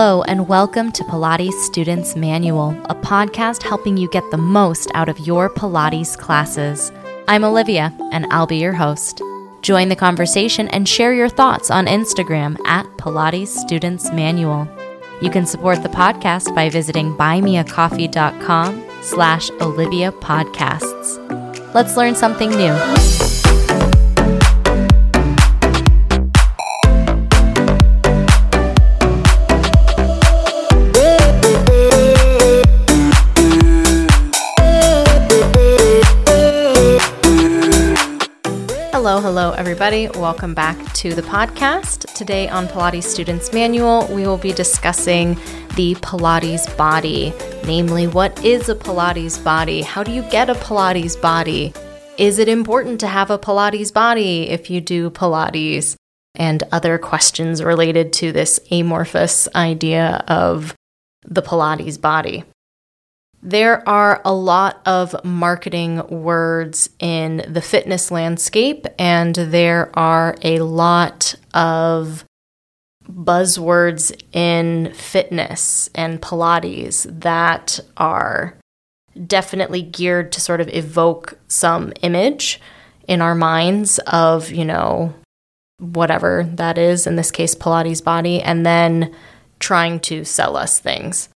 Hello, and welcome to Pilates Students Manual, a podcast helping you get the most out of your Pilates classes. I'm Olivia, and I'll be your host. Join the conversation and share your thoughts on Instagram at Pilates Students Manual. You can support the podcast by visiting buymeacoffee.com slash Olivia Podcasts. Let's learn something new. Hello, everybody. Welcome back to the podcast. Today on Pilates Students Manual, we will be discussing the Pilates body. Namely, what is a Pilates body? How do you get a Pilates body? Is it important to have a Pilates body if you do Pilates? And other questions related to this amorphous idea of the Pilates body. There are a lot of marketing words in the fitness landscape, and there are a lot of buzzwords in fitness and Pilates that are definitely geared to sort of evoke some image in our minds of, you know, whatever that is, in this case, Pilates body, and then trying to sell us things.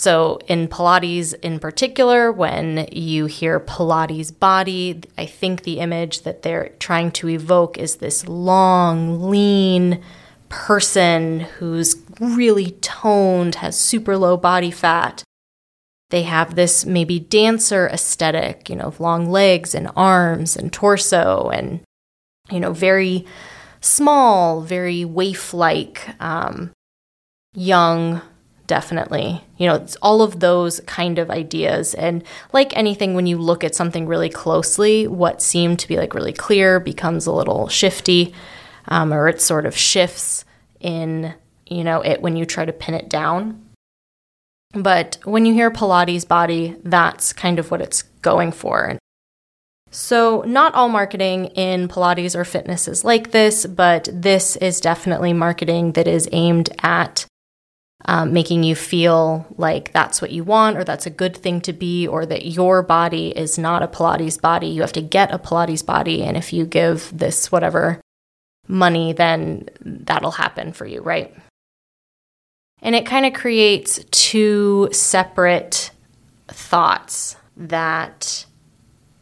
So, in Pilates in particular, when you hear Pilates body, I think the image that they're trying to evoke is this long, lean person who's really toned, has super low body fat. They have this maybe dancer aesthetic, you know, of long legs and arms and torso and, you know, very small, very waif like, um, young definitely. You know, it's all of those kind of ideas. And like anything, when you look at something really closely, what seemed to be like really clear becomes a little shifty, um, or it sort of shifts in, you know, it when you try to pin it down. But when you hear Pilates body, that's kind of what it's going for. So, not all marketing in Pilates or fitness is like this, but this is definitely marketing that is aimed at um, making you feel like that's what you want or that's a good thing to be or that your body is not a Pilates body. You have to get a Pilates body. And if you give this whatever money, then that'll happen for you, right? And it kind of creates two separate thoughts that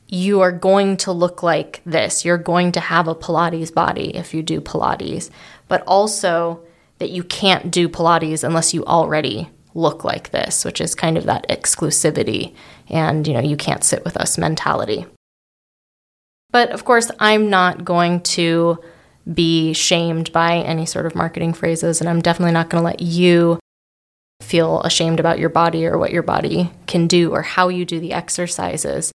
you are going to look like this. You're going to have a Pilates body if you do Pilates, but also that you can't do Pilates unless you already look like this, which is kind of that exclusivity and, you know, you can't sit with us mentality. But of course, I'm not going to be shamed by any sort of marketing phrases, and I'm definitely not going to let you feel ashamed about your body or what your body can do or how you do the exercises.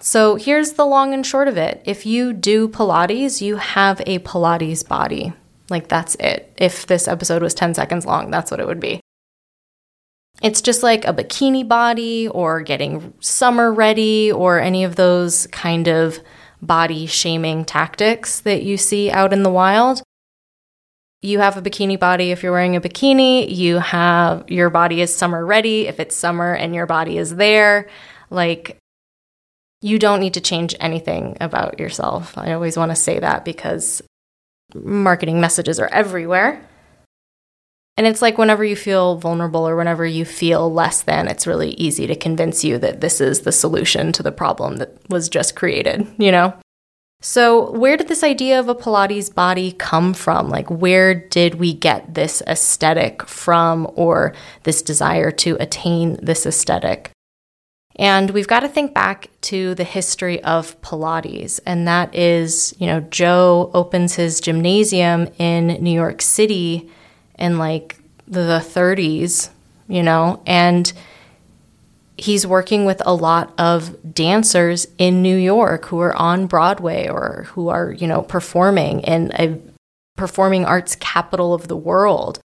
So here's the long and short of it. If you do Pilates, you have a Pilates body. Like, that's it. If this episode was 10 seconds long, that's what it would be. It's just like a bikini body or getting summer ready or any of those kind of body shaming tactics that you see out in the wild. You have a bikini body if you're wearing a bikini. You have your body is summer ready if it's summer and your body is there. Like, you don't need to change anything about yourself. I always want to say that because marketing messages are everywhere. And it's like whenever you feel vulnerable or whenever you feel less than, it's really easy to convince you that this is the solution to the problem that was just created, you know? So, where did this idea of a Pilates body come from? Like, where did we get this aesthetic from or this desire to attain this aesthetic? And we've got to think back to the history of Pilates. And that is, you know, Joe opens his gymnasium in New York City in like the 30s, you know, and he's working with a lot of dancers in New York who are on Broadway or who are, you know, performing in a performing arts capital of the world.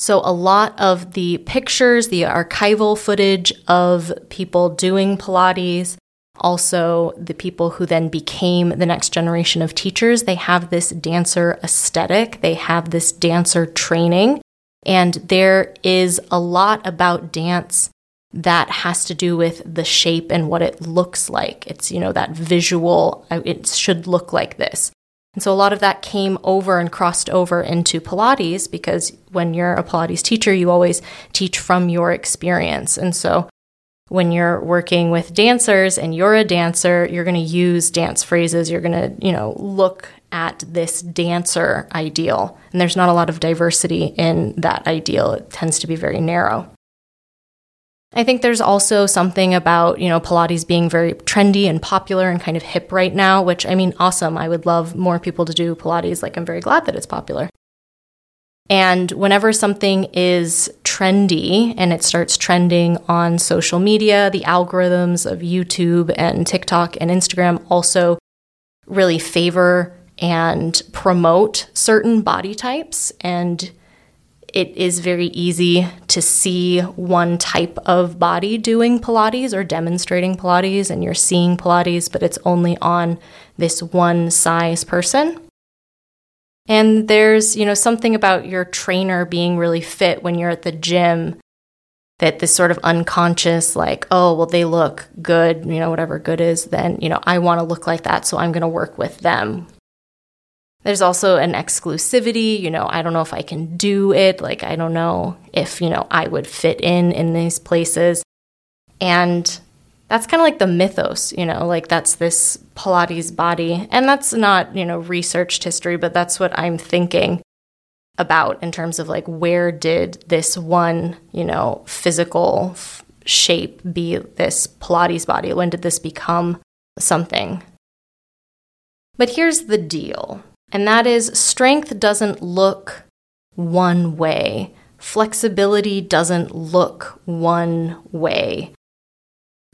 So, a lot of the pictures, the archival footage of people doing Pilates, also the people who then became the next generation of teachers, they have this dancer aesthetic, they have this dancer training. And there is a lot about dance that has to do with the shape and what it looks like. It's, you know, that visual, uh, it should look like this. And so a lot of that came over and crossed over into Pilates because when you're a Pilates teacher, you always teach from your experience. And so when you're working with dancers and you're a dancer, you're going to use dance phrases. You're going to, you know, look at this dancer ideal. And there's not a lot of diversity in that ideal. It tends to be very narrow. I think there's also something about, you know, Pilates being very trendy and popular and kind of hip right now, which I mean, awesome. I would love more people to do Pilates. Like, I'm very glad that it's popular. And whenever something is trendy and it starts trending on social media, the algorithms of YouTube and TikTok and Instagram also really favor and promote certain body types. And it is very easy to see one type of body doing Pilates or demonstrating Pilates, and you're seeing Pilates, but it's only on this one size person. And there's, you know, something about your trainer being really fit when you're at the gym that this sort of unconscious, like, oh, well, they look good, you know, whatever good is, then, you know, I want to look like that, so I'm going to work with them. There's also an exclusivity, you know, I don't know if I can do it. Like, I don't know if, you know, I would fit in in these places. And that's kind of like the mythos, you know, like that's this Pilates body. And that's not, you know, researched history, but that's what I'm thinking about in terms of like where did this one, you know, physical f- shape be this Pilates body? When did this become something? But here's the deal and that is strength doesn't look one way, flexibility doesn't look one way,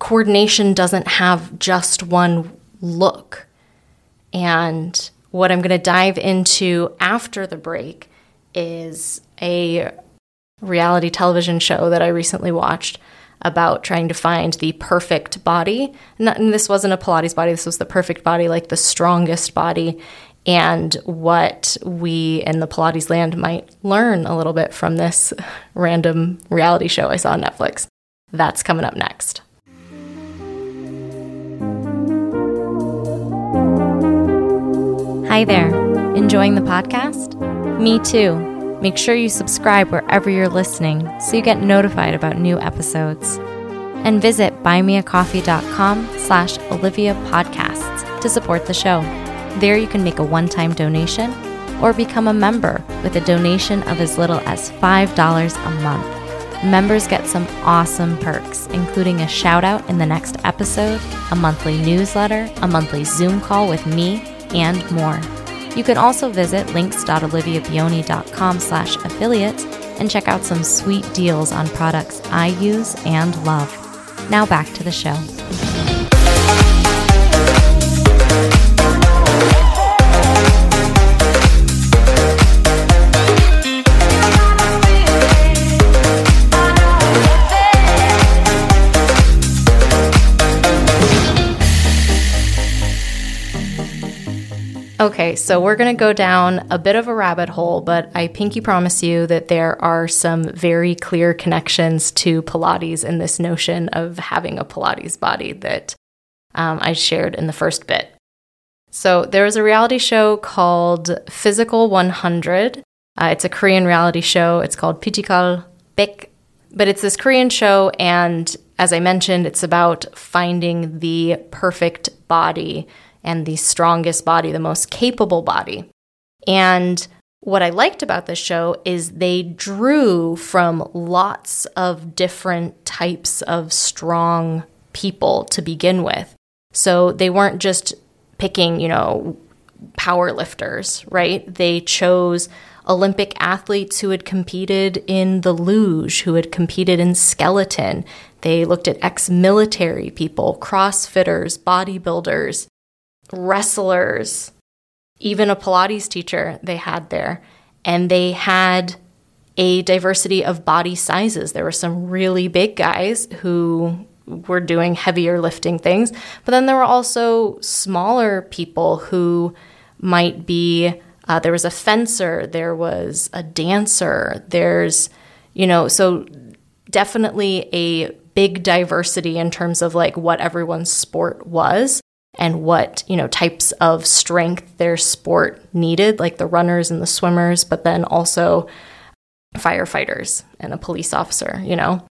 coordination doesn't have just one look. And what I'm going to dive into after the break is a reality television show that I recently watched about trying to find the perfect body. And this wasn't a Pilates body, this was the perfect body, like the strongest body and what we in the Pilates land might learn a little bit from this random reality show I saw on Netflix. That's coming up next. Hi there. Enjoying the podcast? Me too. Make sure you subscribe wherever you're listening so you get notified about new episodes. And visit buymeacoffee.com slash Olivia Podcasts to support the show. There you can make a one time donation or become a member with a donation of as little as $5 a month. Members get some awesome perks, including a shout out in the next episode, a monthly newsletter, a monthly Zoom call with me, and more. You can also visit links.oliviabioni.com slash affiliates and check out some sweet deals on products I use and love. Now back to the show. Okay, so we're going to go down a bit of a rabbit hole, but I pinky promise you that there are some very clear connections to Pilates and this notion of having a Pilates body that um, I shared in the first bit. So there was a reality show called Physical 100. Uh, it's a Korean reality show. It's called Physical Baek, but it's this Korean show, and as I mentioned, it's about finding the perfect body and the strongest body, the most capable body. And what I liked about this show is they drew from lots of different types of strong people to begin with. So they weren't just picking, you know, power lifters, right? They chose Olympic athletes who had competed in the luge, who had competed in skeleton. They looked at ex military people, crossfitters, bodybuilders wrestlers, even a Pilates teacher they had there. And they had a diversity of body sizes. There were some really big guys who were doing heavier lifting things, but then there were also smaller people who might be Uh, there was a fencer, there was a dancer, there's, you know, so definitely a big diversity in terms of like what everyone's sport was and what, you know, types of strength their sport needed, like the runners and the swimmers, but then also firefighters and a police officer, you know.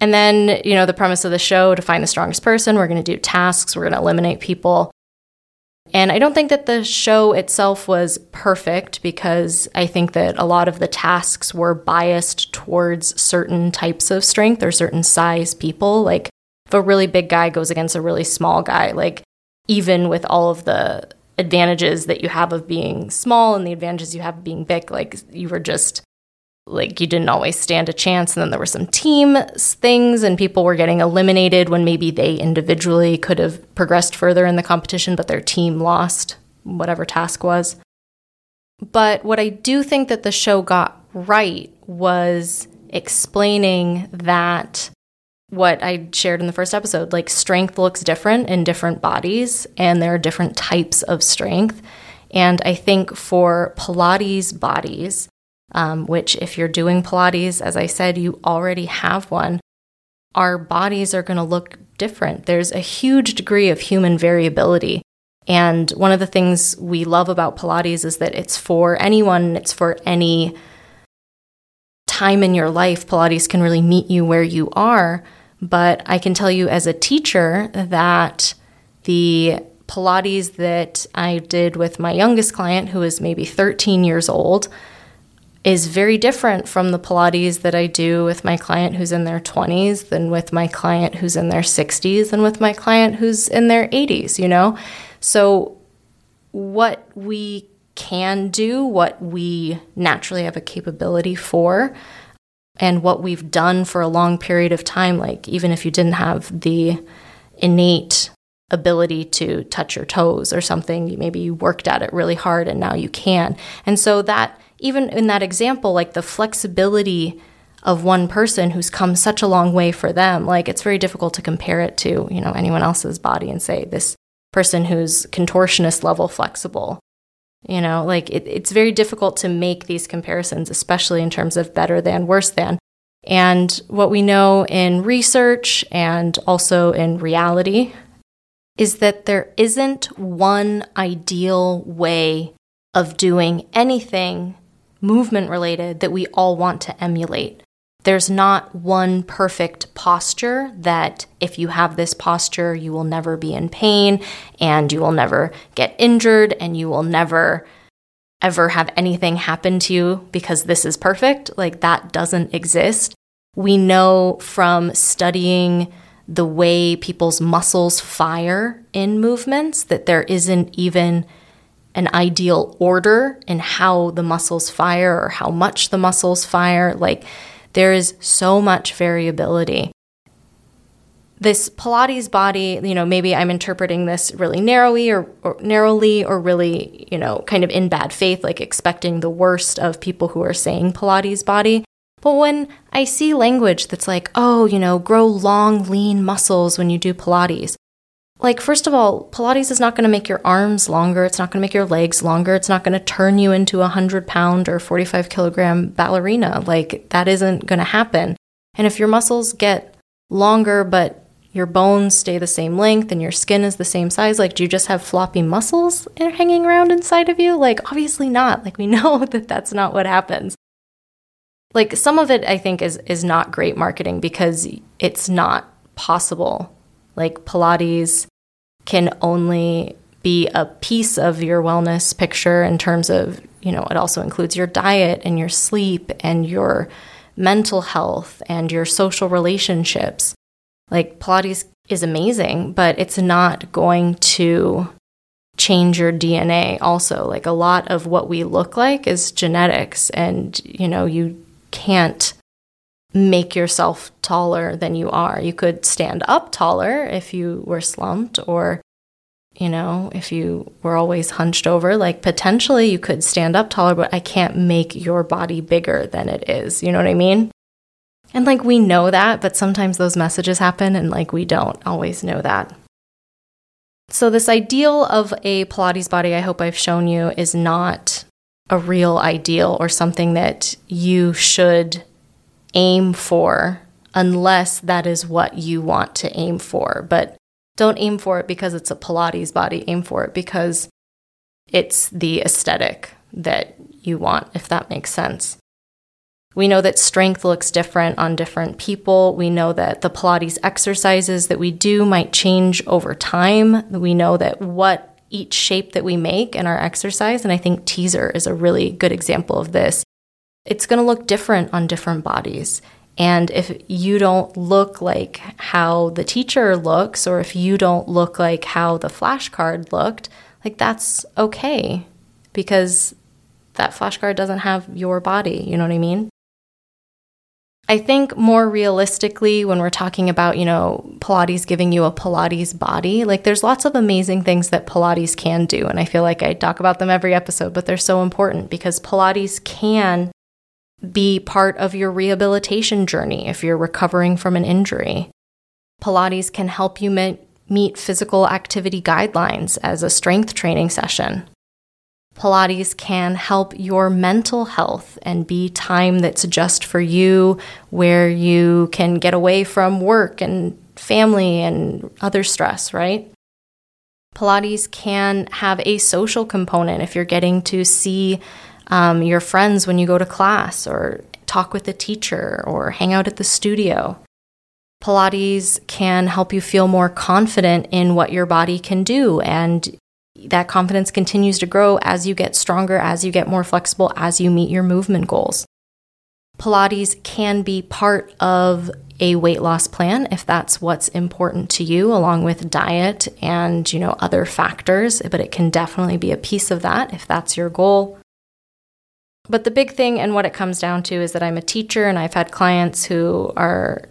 And then, you know, the premise of the show to find the strongest person, we're going to do tasks, we're going to eliminate people. And I don't think that the show itself was perfect because I think that a lot of the tasks were biased towards certain types of strength or certain size people. Like if a really big guy goes against a really small guy, like even with all of the advantages that you have of being small and the advantages you have of being big, like you were just like you didn't always stand a chance and then there were some team things and people were getting eliminated when maybe they individually could have progressed further in the competition but their team lost whatever task was. But what i do think that the show got right was explaining that what i shared in the first episode like strength looks different in different bodies and there are different types of strength and i think for pilates bodies um, which, if you're doing Pilates, as I said, you already have one, our bodies are going to look different. There's a huge degree of human variability. And one of the things we love about Pilates is that it's for anyone, it's for any time in your life. Pilates can really meet you where you are. But I can tell you as a teacher that the Pilates that I did with my youngest client, who is maybe 13 years old, is very different from the Pilates that I do with my client who's in their 20s than with my client who's in their 60s and with my client who's in their 80s, you know? So, what we can do, what we naturally have a capability for, and what we've done for a long period of time, like even if you didn't have the innate ability to touch your toes or something, maybe you worked at it really hard and now you can. And so that even in that example, like the flexibility of one person who's come such a long way for them, like it's very difficult to compare it to, you know, anyone else's body and say this person who's contortionist level flexible. You know, like it, it's very difficult to make these comparisons, especially in terms of better than, worse than. And what we know in research and also in reality is that there isn't one ideal way of doing anything movement related that we all want to emulate. There's not one perfect posture that if you have this posture, you will never be in pain and you will never get injured and you will never ever have anything happen to you because this is perfect. Like that doesn't exist. We know from studying the way people's muscles fire in movements that there isn't even an ideal order in how the muscles fire or how much the muscles fire. Like there is so much variability. This Pilates body, you know, maybe I'm interpreting this really narrowly or, or narrowly or really, you know, kind of in bad faith, like expecting the worst of people who are saying Pilates body. But when I see language that's like, oh, you know, grow long, lean muscles when you do Pilates, like, first of all, Pilates is not going to make your arms longer. It's not going to make your legs longer. It's not going to turn you into a 100 pound or 45 kilogram ballerina. Like, that isn't going to happen. And if your muscles get longer, but your bones stay the same length and your skin is the same size, like, do you just have floppy muscles hanging around inside of you? Like, obviously not. Like, we know that that's not what happens. Like, some of it, I think, is, is not great marketing because it's not possible like Pilates can only be a piece of your wellness picture in terms of, you know, it also includes your diet and your sleep and your mental health and your social relationships. Like Pilates is amazing, but it's not going to change your DNA also. Like a lot of what we look like is genetics and you know, you can't make yourself taller than you are. You could stand up taller if you were slumped or you know, if you were always hunched over, like potentially you could stand up taller, but I can't make your body bigger than it is. You know what I mean? And like we know that, but sometimes those messages happen and like we don't always know that. So, this ideal of a Pilates body, I hope I've shown you, is not a real ideal or something that you should aim for unless that is what you want to aim for. But don't aim for it because it's a Pilates body, aim for it because it's the aesthetic that you want, if that makes sense. We know that strength looks different on different people. We know that the Pilates exercises that we do might change over time. We know that what each shape that we make in our exercise, and I think teaser is a really good example of this, it's going to look different on different bodies. And if you don't look like how the teacher looks, or if you don't look like how the flashcard looked, like that's okay because that flashcard doesn't have your body. You know what I mean? I think more realistically, when we're talking about, you know, Pilates giving you a Pilates body, like there's lots of amazing things that Pilates can do. And I feel like I talk about them every episode, but they're so important because Pilates can be part of your rehabilitation journey if you're recovering from an injury. Pilates can help you meet physical activity guidelines as a strength training session. Pilates can help your mental health and be time that's just for you, where you can get away from work and family and other stress, right? Pilates can have a social component if you're getting to see um, your friends when you go to class or talk with the teacher or hang out at the studio. Pilates can help you feel more confident in what your body can do and that confidence continues to grow as you get stronger, as you get more flexible, as you meet your movement goals. Pilates can be part of a weight loss plan if that's what's important to you along with diet and you know other factors but it can definitely be a piece of that if that's your goal but the big thing and what it comes down to is that I'm a teacher and I've had clients who are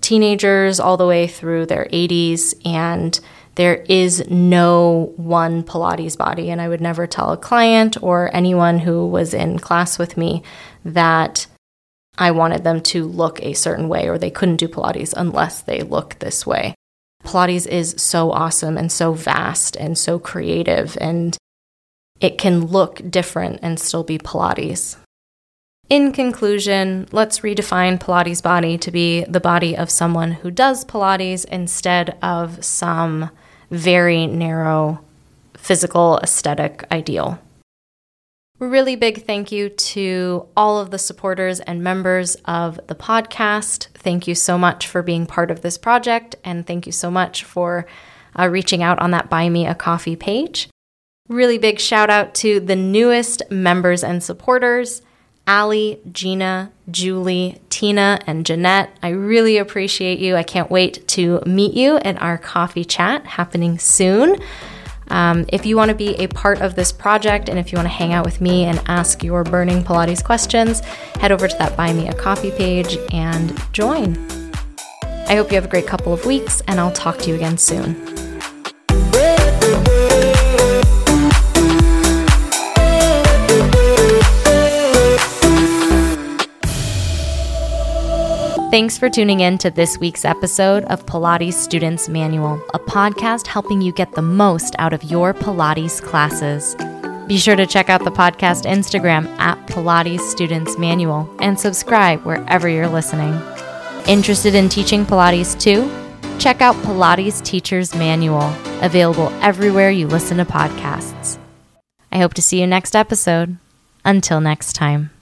teenagers all the way through their 80s and there is no one Pilates body. And I would never tell a client or anyone who was in class with me that I wanted them to look a certain way or they couldn't do Pilates unless they look this way. Pilates is so awesome and so vast and so creative, and it can look different and still be Pilates. In conclusion, let's redefine Pilates body to be the body of someone who does Pilates instead of some very narrow physical aesthetic ideal. Really big thank you to all of the supporters and members of the podcast. Thank you so much for being part of this project, and thank you so much for uh, reaching out on that Buy Me a Coffee page. Really big shout out to the newest members and supporters Allie, Gina, Julie, Tina, and Jeanette. I really appreciate you. I can't wait to meet you at our coffee chat happening soon. Um, if you want to be a part of this project and if you want to hang out with me and ask your burning Pilates questions, head over to that Buy Me a Coffee page and join. I hope you have a great couple of weeks, and I'll talk to you again soon. Thanks for tuning in to this week's episode of Pilates Students Manual, a podcast helping you get the most out of your Pilates classes. Be sure to check out the podcast Instagram at Pilates Students Manual and subscribe wherever you're listening. Interested in teaching Pilates too? Check out Pilates Teacher's Manual, available everywhere you listen to podcasts. I hope to see you next episode. Until next time.